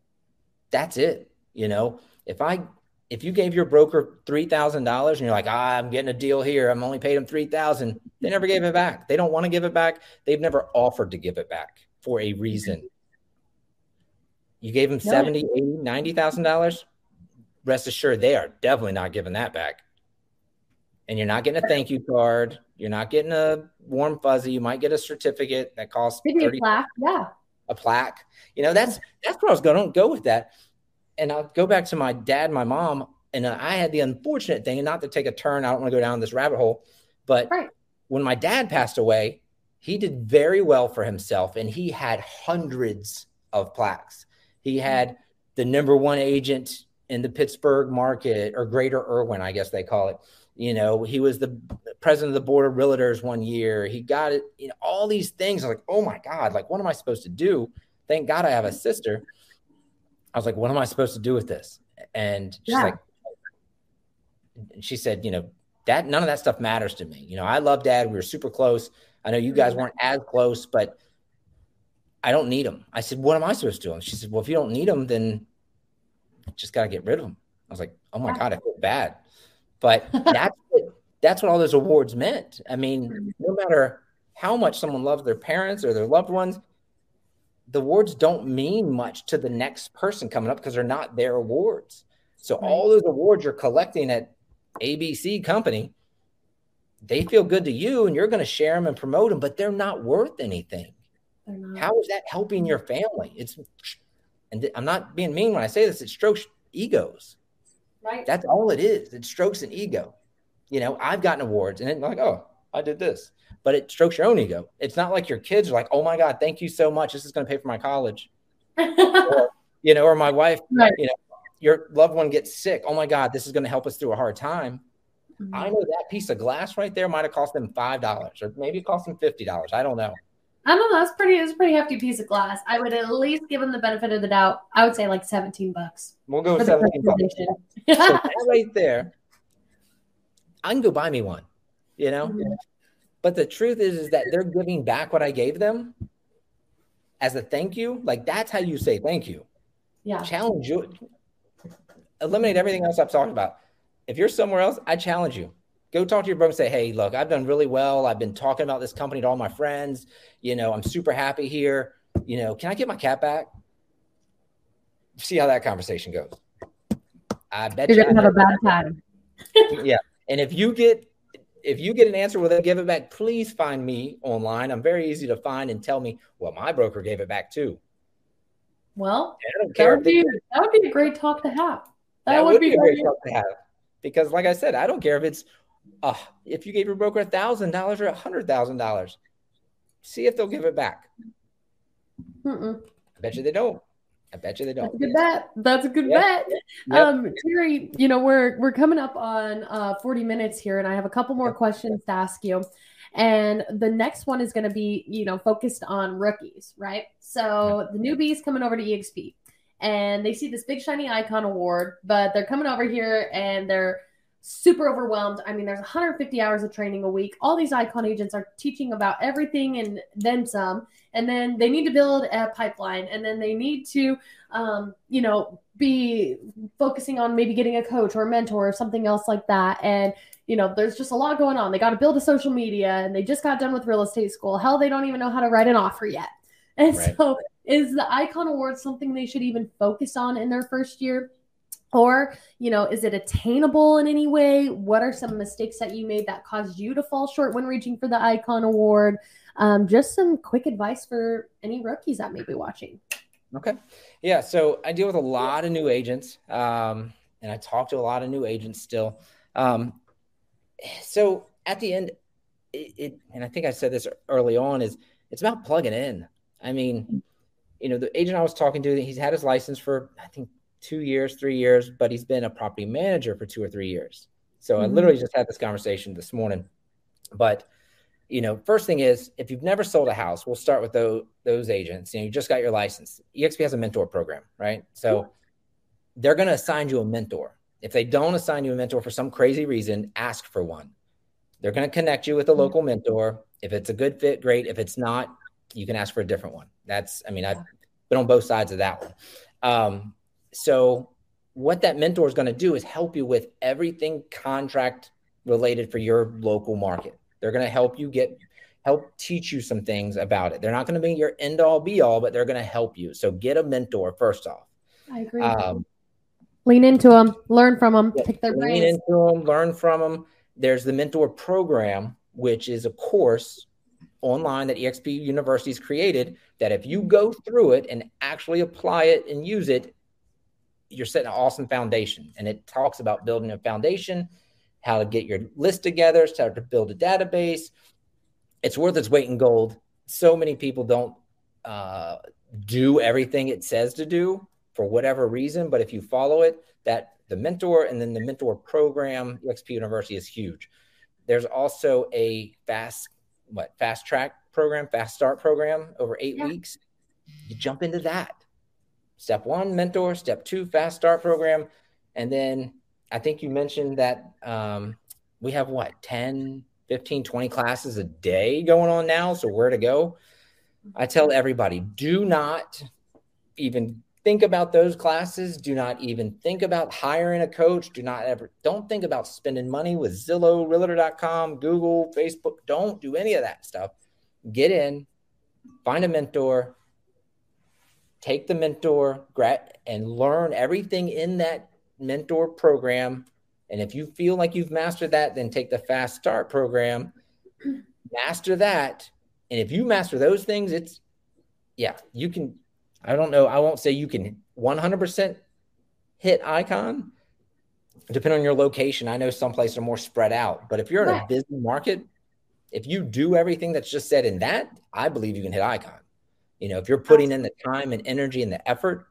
that's it you know if i if you gave your broker three thousand dollars and you're like, ah, I'm getting a deal here, I'm only paid them three thousand, they never gave it back. They don't want to give it back. They've never offered to give it back for a reason. You gave them no. 70, 80, 90,000 dollars. Rest assured, they are definitely not giving that back. And you're not getting a thank you card. You're not getting a warm fuzzy. You might get a certificate that costs Maybe 30. Yeah. A plaque. You know, that's that's where I was going to go with that and I'll go back to my dad, my mom, and uh, I had the unfortunate thing, and not to take a turn, I don't want to go down this rabbit hole, but right. when my dad passed away, he did very well for himself, and he had hundreds of plaques. He had mm-hmm. the number one agent in the Pittsburgh market or Greater Irwin, I guess they call it. You know, he was the president of the board of realtors one year. He got it, you know, all these things. I was like, oh my God, like, what am I supposed to do? Thank God I have a sister. I was like, what am I supposed to do with this? And she's yeah. like, she said, you know, that none of that stuff matters to me. You know, I love dad. We were super close. I know you guys mm-hmm. weren't as close, but I don't need him. I said, what am I supposed to do? And she said, well, if you don't need him, then just got to get rid of them. I was like, oh my God, I feel bad. But that's what, that's what all those awards meant. I mean, no matter how much someone loves their parents or their loved ones, the awards don't mean much to the next person coming up because they're not their awards. So right. all those awards you're collecting at ABC company, they feel good to you and you're going to share them and promote them, but they're not worth anything. Not. How is that helping your family? It's and I'm not being mean when I say this, it strokes egos. Right. That's all it is. It strokes an ego. You know, I've gotten awards and then like, oh, I did this but it strokes your own ego. It's not like your kids are like, oh my God, thank you so much. This is going to pay for my college. or, you know, or my wife, right. you know, your loved one gets sick. Oh my God, this is going to help us through a hard time. Mm-hmm. I know that piece of glass right there might have cost them five dollars, or maybe it cost them fifty dollars. I don't know. I don't know. That's pretty. It's a pretty hefty piece of glass. I would at least give them the benefit of the doubt. I would say like seventeen bucks. We'll go with seventeen bucks. so right there, I can go buy me one. You know, mm-hmm. But the truth is, is that they're giving back what I gave them as a thank you. Like that's how you say thank you. Yeah. Challenge you. Eliminate everything else I've talked about. If you're somewhere else, I challenge you. Go talk to your broker and say, hey, look, I've done really well. I've been talking about this company to all my friends. You know, I'm super happy here. You know, can I get my cap back? See how that conversation goes. I bet you're gonna have a bad time. yeah, and if you get if you get an answer where they give it back, please find me online. I'm very easy to find and tell me, well, my broker gave it back too. Well, that would, be, that would be a great talk to have. That, that would, would, be, a great talk to have. Because, like I said, I don't care if it's uh, if you gave your broker a thousand dollars or a hundred thousand dollars. See if they'll give it back. Mm-mm. I bet you they don't. I bet you they don't. That's a good bet. That's a good yep. bet. Yep. Um, Terry, you know, we're we're coming up on uh 40 minutes here, and I have a couple more questions to ask you. And the next one is going to be, you know, focused on rookies, right? So the newbies coming over to EXP and they see this big shiny icon award, but they're coming over here and they're super overwhelmed. I mean, there's 150 hours of training a week. All these icon agents are teaching about everything and then some. And then they need to build a pipeline, and then they need to, um, you know, be focusing on maybe getting a coach or a mentor or something else like that. And you know, there's just a lot going on. They got to build a social media, and they just got done with real estate school. Hell, they don't even know how to write an offer yet. And right. so, is the Icon Award something they should even focus on in their first year? Or, you know, is it attainable in any way? What are some mistakes that you made that caused you to fall short when reaching for the Icon Award? Um, just some quick advice for any rookies that may be watching. Okay. Yeah. So I deal with a lot of new agents, um, and I talk to a lot of new agents still. Um, so at the end, it, it, and I think I said this early on, is it's about plugging in. I mean, you know, the agent I was talking to, he's had his license for I think two years, three years, but he's been a property manager for two or three years. So mm-hmm. I literally just had this conversation this morning. But you know, first thing is if you've never sold a house, we'll start with those those agents. You know, you just got your license. EXP has a mentor program, right? So they're going to assign you a mentor. If they don't assign you a mentor for some crazy reason, ask for one. They're going to connect you with a mm-hmm. local mentor. If it's a good fit, great. If it's not, you can ask for a different one. That's, I mean, I've been on both sides of that one. Um, so what that mentor is going to do is help you with everything contract related for your local market. They're going to help you get help teach you some things about it. They're not going to be your end all be all, but they're going to help you. So get a mentor first off. I agree. Um, lean into them, learn from them, yeah, pick their brains. Lean into them, learn from them. There's the mentor program, which is a course online that EXP University's created that if you go through it and actually apply it and use it, you're setting an awesome foundation. And it talks about building a foundation, how to get your list together, how to build a database. It's worth its weight in gold. So many people don't uh, do everything it says to do for whatever reason, but if you follow it, that the mentor and then the mentor program, EXP University is huge. There's also a fast what fast track program, fast start program over eight yeah. weeks. You jump into that. Step one, mentor. Step two, fast start program. And then I think you mentioned that um, we have what 10, 15, 20 classes a day going on now. So where to go? I tell everybody do not even think about those classes. Do not even think about hiring a coach. Do not ever, don't think about spending money with Zillow, Realtor.com, Google, Facebook. Don't do any of that stuff. Get in, find a mentor, take the mentor, and learn everything in that mentor program. And if you feel like you've mastered that, then take the fast start program, master that. And if you master those things, it's, yeah, you can I don't know. I won't say you can 100% hit icon, depending on your location. I know some places are more spread out, but if you're in a busy market, if you do everything that's just said in that, I believe you can hit icon. You know, if you're putting in the time and energy and the effort,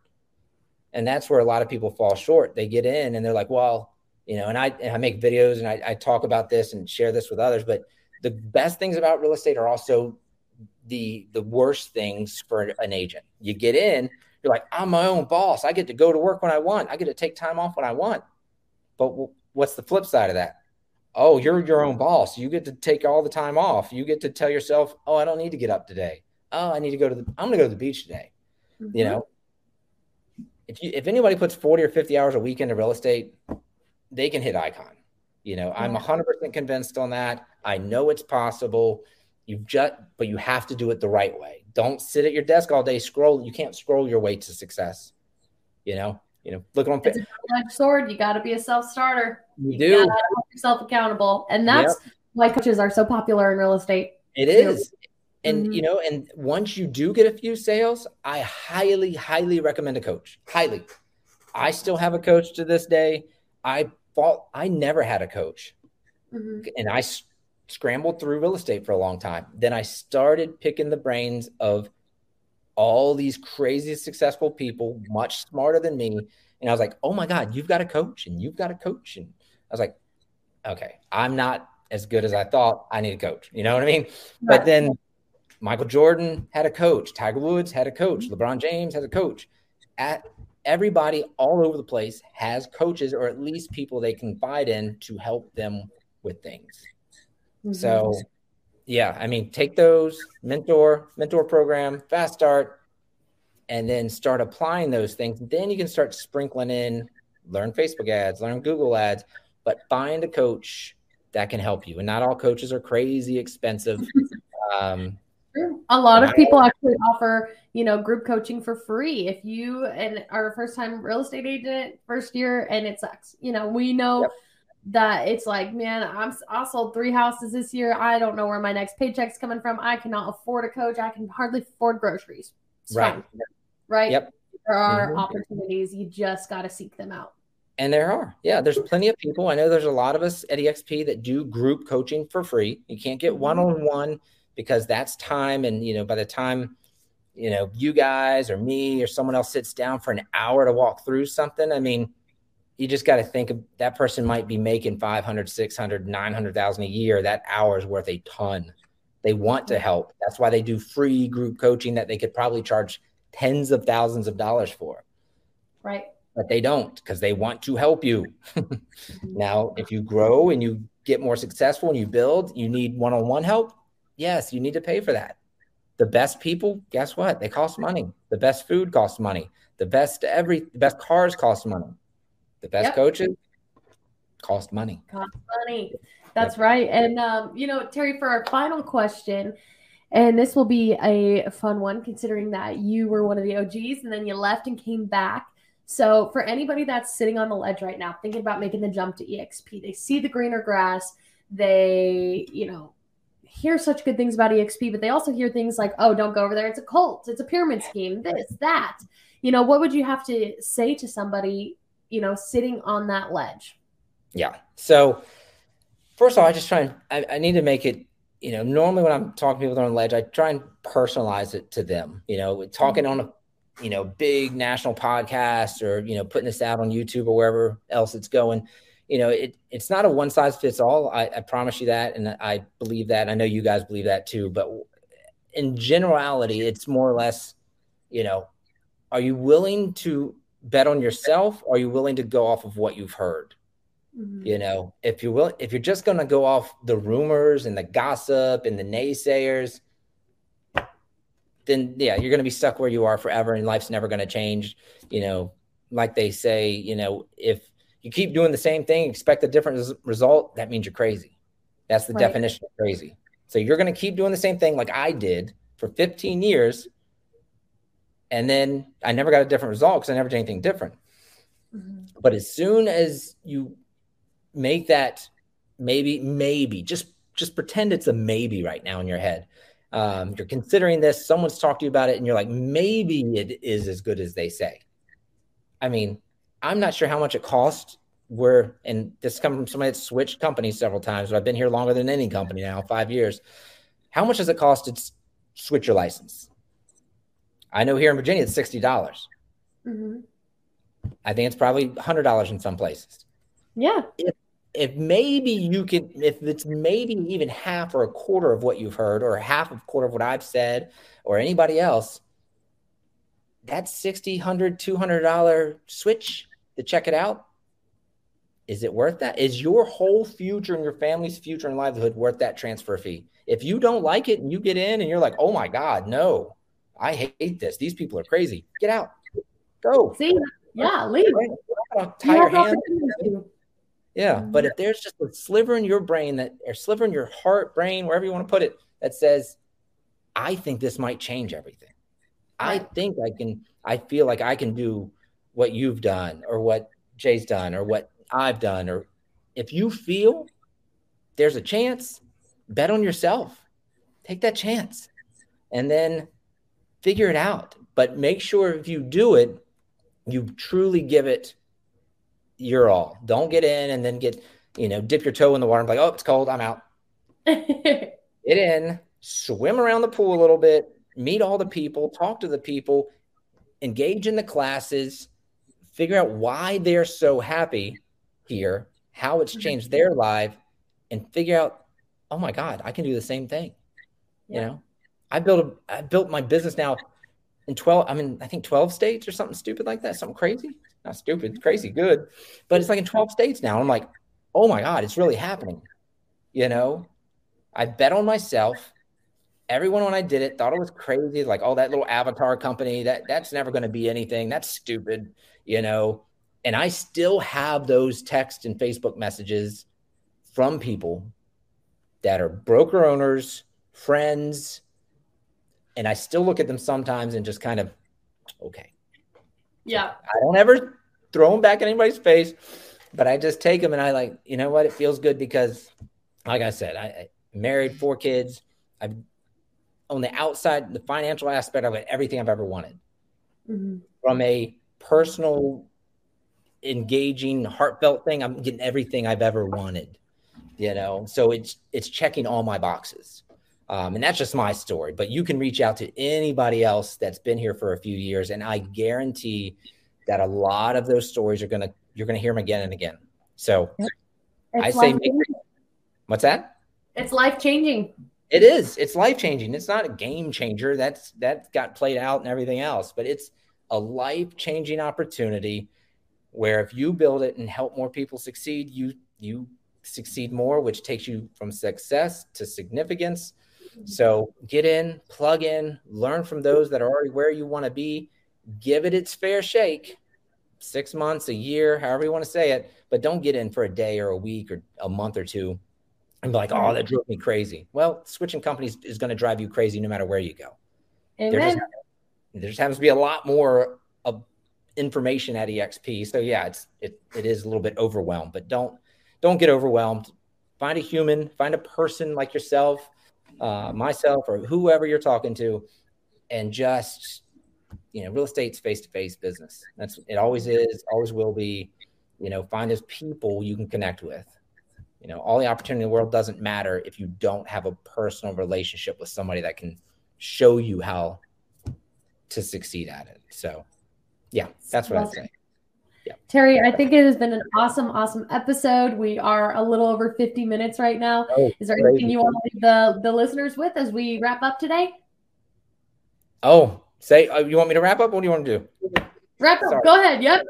and that's where a lot of people fall short. They get in and they're like, well, you know, and I, and I make videos and I, I talk about this and share this with others, but the best things about real estate are also the the worst things for an agent. You get in, you're like, I'm my own boss. I get to go to work when I want. I get to take time off when I want. But what's the flip side of that? Oh, you're your own boss. You get to take all the time off. You get to tell yourself, "Oh, I don't need to get up today. Oh, I need to go to the I'm going to go to the beach today." Mm-hmm. You know, if you if anybody puts 40 or 50 hours a week into real estate, they can hit icon. You know, I'm 100% convinced on that. I know it's possible. You've just, but you have to do it the right way. Don't sit at your desk all day scroll. You can't scroll your way to success. You know, you know, look on it's a sword. You got to be a self starter. You, you do. hold yourself accountable, and that's yep. why coaches are so popular in real estate. It is. And mm-hmm. you know, and once you do get a few sales, I highly, highly recommend a coach. Highly. I still have a coach to this day. I thought I never had a coach. Mm-hmm. And I s- scrambled through real estate for a long time. Then I started picking the brains of all these crazy successful people, much smarter than me. And I was like, oh my God, you've got a coach and you've got a coach. And I was like, okay, I'm not as good as I thought. I need a coach. You know what I mean? Right. But then Michael Jordan had a coach, Tiger Woods had a coach, mm-hmm. LeBron James has a coach. At everybody all over the place has coaches or at least people they confide in to help them with things. Mm-hmm. So yeah, I mean, take those mentor, mentor program, fast start, and then start applying those things. Then you can start sprinkling in, learn Facebook ads, learn Google ads, but find a coach that can help you. And not all coaches are crazy expensive. Um, a lot of people actually offer, you know, group coaching for free. If you and are a first time real estate agent, first year, and it sucks. You know, we know yep that it's like, man, I'm I sold three houses this year. I don't know where my next paycheck's coming from. I cannot afford a coach. I can hardly afford groceries. It's right. Fine. Right. Yep. There are mm-hmm. opportunities. You just got to seek them out. And there are. Yeah, there's plenty of people. I know there's a lot of us at EXP that do group coaching for free. You can't get one on one because that's time. And, you know, by the time, you know, you guys or me or someone else sits down for an hour to walk through something, I mean, you just got to think of that person might be making 500 600 900,000 a year. That hour is worth a ton. They want to help. That's why they do free group coaching that they could probably charge tens of thousands of dollars for. Right. But they don't because they want to help you. Mm-hmm. Now if you grow and you get more successful and you build you need one-on-one help yes you need to pay for that the best people guess what they cost money the best food costs money the best every the best cars cost money the best yep. coaches cost money. Cost money. That's right. And um, you know, Terry, for our final question, and this will be a fun one, considering that you were one of the OGs and then you left and came back. So, for anybody that's sitting on the ledge right now, thinking about making the jump to EXP, they see the greener grass, they, you know, hear such good things about EXP, but they also hear things like, oh, don't go over there. It's a cult, it's a pyramid scheme, this, that. You know, what would you have to say to somebody you know, sitting on that ledge? Yeah. So, first of all, I just try and I, I need to make it, you know, normally when I'm talking to people on the ledge, I try and personalize it to them, you know, mm-hmm. talking on a, you know, big national podcast or, you know, putting this out on YouTube or wherever else it's going. You know, it, it's not a one size fits all. I, I promise you that. And I believe that. I know you guys believe that too. But in generality, it's more or less, you know, are you willing to bet on yourself or are you willing to go off of what you've heard mm-hmm. you know if you will, if you're just going to go off the rumors and the gossip and the naysayers then yeah you're going to be stuck where you are forever and life's never going to change you know like they say you know if you keep doing the same thing expect a different result that means you're crazy that's the right. definition of crazy so you're going to keep doing the same thing like i did for 15 years and then I never got a different result because I never did anything different. Mm-hmm. But as soon as you make that maybe, maybe just just pretend it's a maybe right now in your head. Um, you're considering this, someone's talked to you about it, and you're like, maybe it is as good as they say. I mean, I'm not sure how much it costs. Where and this comes from somebody that switched companies several times, but I've been here longer than any company now, five years. How much does it cost to switch your license? I know here in Virginia it's sixty dollars. Mm-hmm. I think it's probably hundred dollars in some places. Yeah. If, if maybe you can, if it's maybe even half or a quarter of what you've heard, or half of a quarter of what I've said, or anybody else, that 60 100 200 dollar switch to check it out is it worth that is your whole future and your family's future and livelihood worth that transfer fee if you don't like it and you get in and you're like oh my god no I hate this. These people are crazy. Get out. Go. See, yeah, leave. Tie your hands. Yeah, mm-hmm. but if there's just a sliver in your brain that, or sliver in your heart, brain, wherever you want to put it, that says, "I think this might change everything. I think I can. I feel like I can do what you've done or what Jay's done or what I've done, or if you feel there's a chance, bet on yourself. Take that chance and then figure it out. But make sure if you do it, you truly give it your all. Don't get in and then get, you know, dip your toe in the water and be like, oh, it's cold. I'm out. get in, swim around the pool a little bit, meet all the people, talk to the people, engage in the classes, figure out why they're so happy here, how it's mm-hmm. changed their life, and figure out, oh my God, I can do the same thing. Yeah. You know, I built a, I built my business now in 12, I mean, I think 12 states or something stupid like that, something crazy. Not stupid, crazy, good. But it's like in 12 states now. I'm like, oh my God, it's really happening. You know, I bet on myself. Everyone when I did it thought it was crazy, like, oh, that little avatar company, that that's never going to be anything. That's stupid, you know. And I still have those text and Facebook messages from people that are broker owners, friends, and I still look at them sometimes and just kind of, okay. Yeah. I don't ever throw them back in anybody's face, but I just take them and I like, you know what? It feels good because, like I said, I, I married four kids. I've on the outside, the financial aspect of it, everything I've ever wanted. Mm-hmm. From a personal, engaging, heartfelt thing, I'm getting everything I've ever wanted. You know, so it's it's checking all my boxes. Um, and that's just my story, but you can reach out to anybody else that's been here for a few years, and I guarantee that a lot of those stories are gonna you're gonna hear them again and again. So it's I say, make, what's that? It's life changing. It is. It's life changing. It's not a game changer. That's that got played out and everything else, but it's a life changing opportunity where if you build it and help more people succeed, you you succeed more, which takes you from success to significance so get in, plug in, learn from those that are already where you want to be, give it its fair shake, six months, a year, however you want to say it, but don't get in for a day or a week or a month or two and be like, oh, that drove me crazy. Well, switching companies is going to drive you crazy no matter where you go. Amen. There just, there just happens to be a lot more of information at EXP. So yeah, it's it it is a little bit overwhelmed, but don't don't get overwhelmed. Find a human, find a person like yourself uh, myself or whoever you're talking to, and just you know, real estate's face to face business. That's it. Always is. Always will be. You know, find those people you can connect with. You know, all the opportunity in the world doesn't matter if you don't have a personal relationship with somebody that can show you how to succeed at it. So, yeah, that's what I'd say. Yeah. Terry, I think it has been an awesome, awesome episode. We are a little over 50 minutes right now. Oh, Is there crazy. anything you want to leave the, the listeners with as we wrap up today? Oh, say, uh, you want me to wrap up? What do you want to do? Wrap up. Sorry. Go ahead. Yep.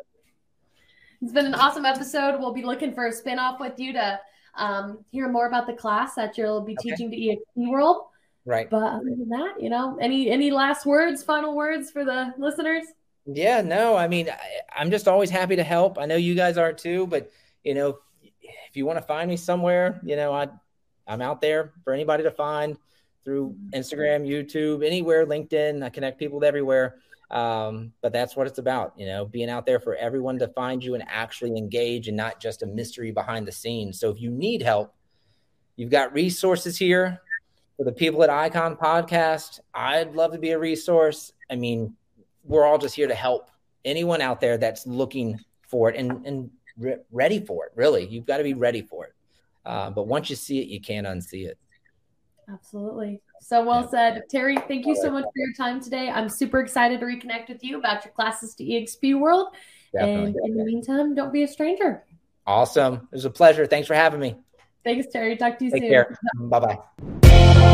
It's been an awesome episode. We'll be looking for a spinoff with you to um, hear more about the class that you'll be okay. teaching to EXP World. Right. But other than that, you know, any any last words, final words for the listeners? Yeah, no, I mean, I, am just always happy to help. I know you guys are too, but you know, if you want to find me somewhere, you know, I I'm out there for anybody to find through Instagram, YouTube, anywhere, LinkedIn. I connect people everywhere. Um, but that's what it's about, you know, being out there for everyone to find you and actually engage and not just a mystery behind the scenes. So if you need help, you've got resources here for the people at Icon Podcast. I'd love to be a resource. I mean, we're all just here to help anyone out there that's looking for it and, and re- ready for it. Really, you've got to be ready for it. Uh, but once you see it, you can't unsee it. Absolutely. So well said. Terry, thank you so much for your time today. I'm super excited to reconnect with you about your classes to EXP World. Definitely. And in the meantime, don't be a stranger. Awesome. It was a pleasure. Thanks for having me. Thanks, Terry. Talk to you Take soon. Care. Bye bye.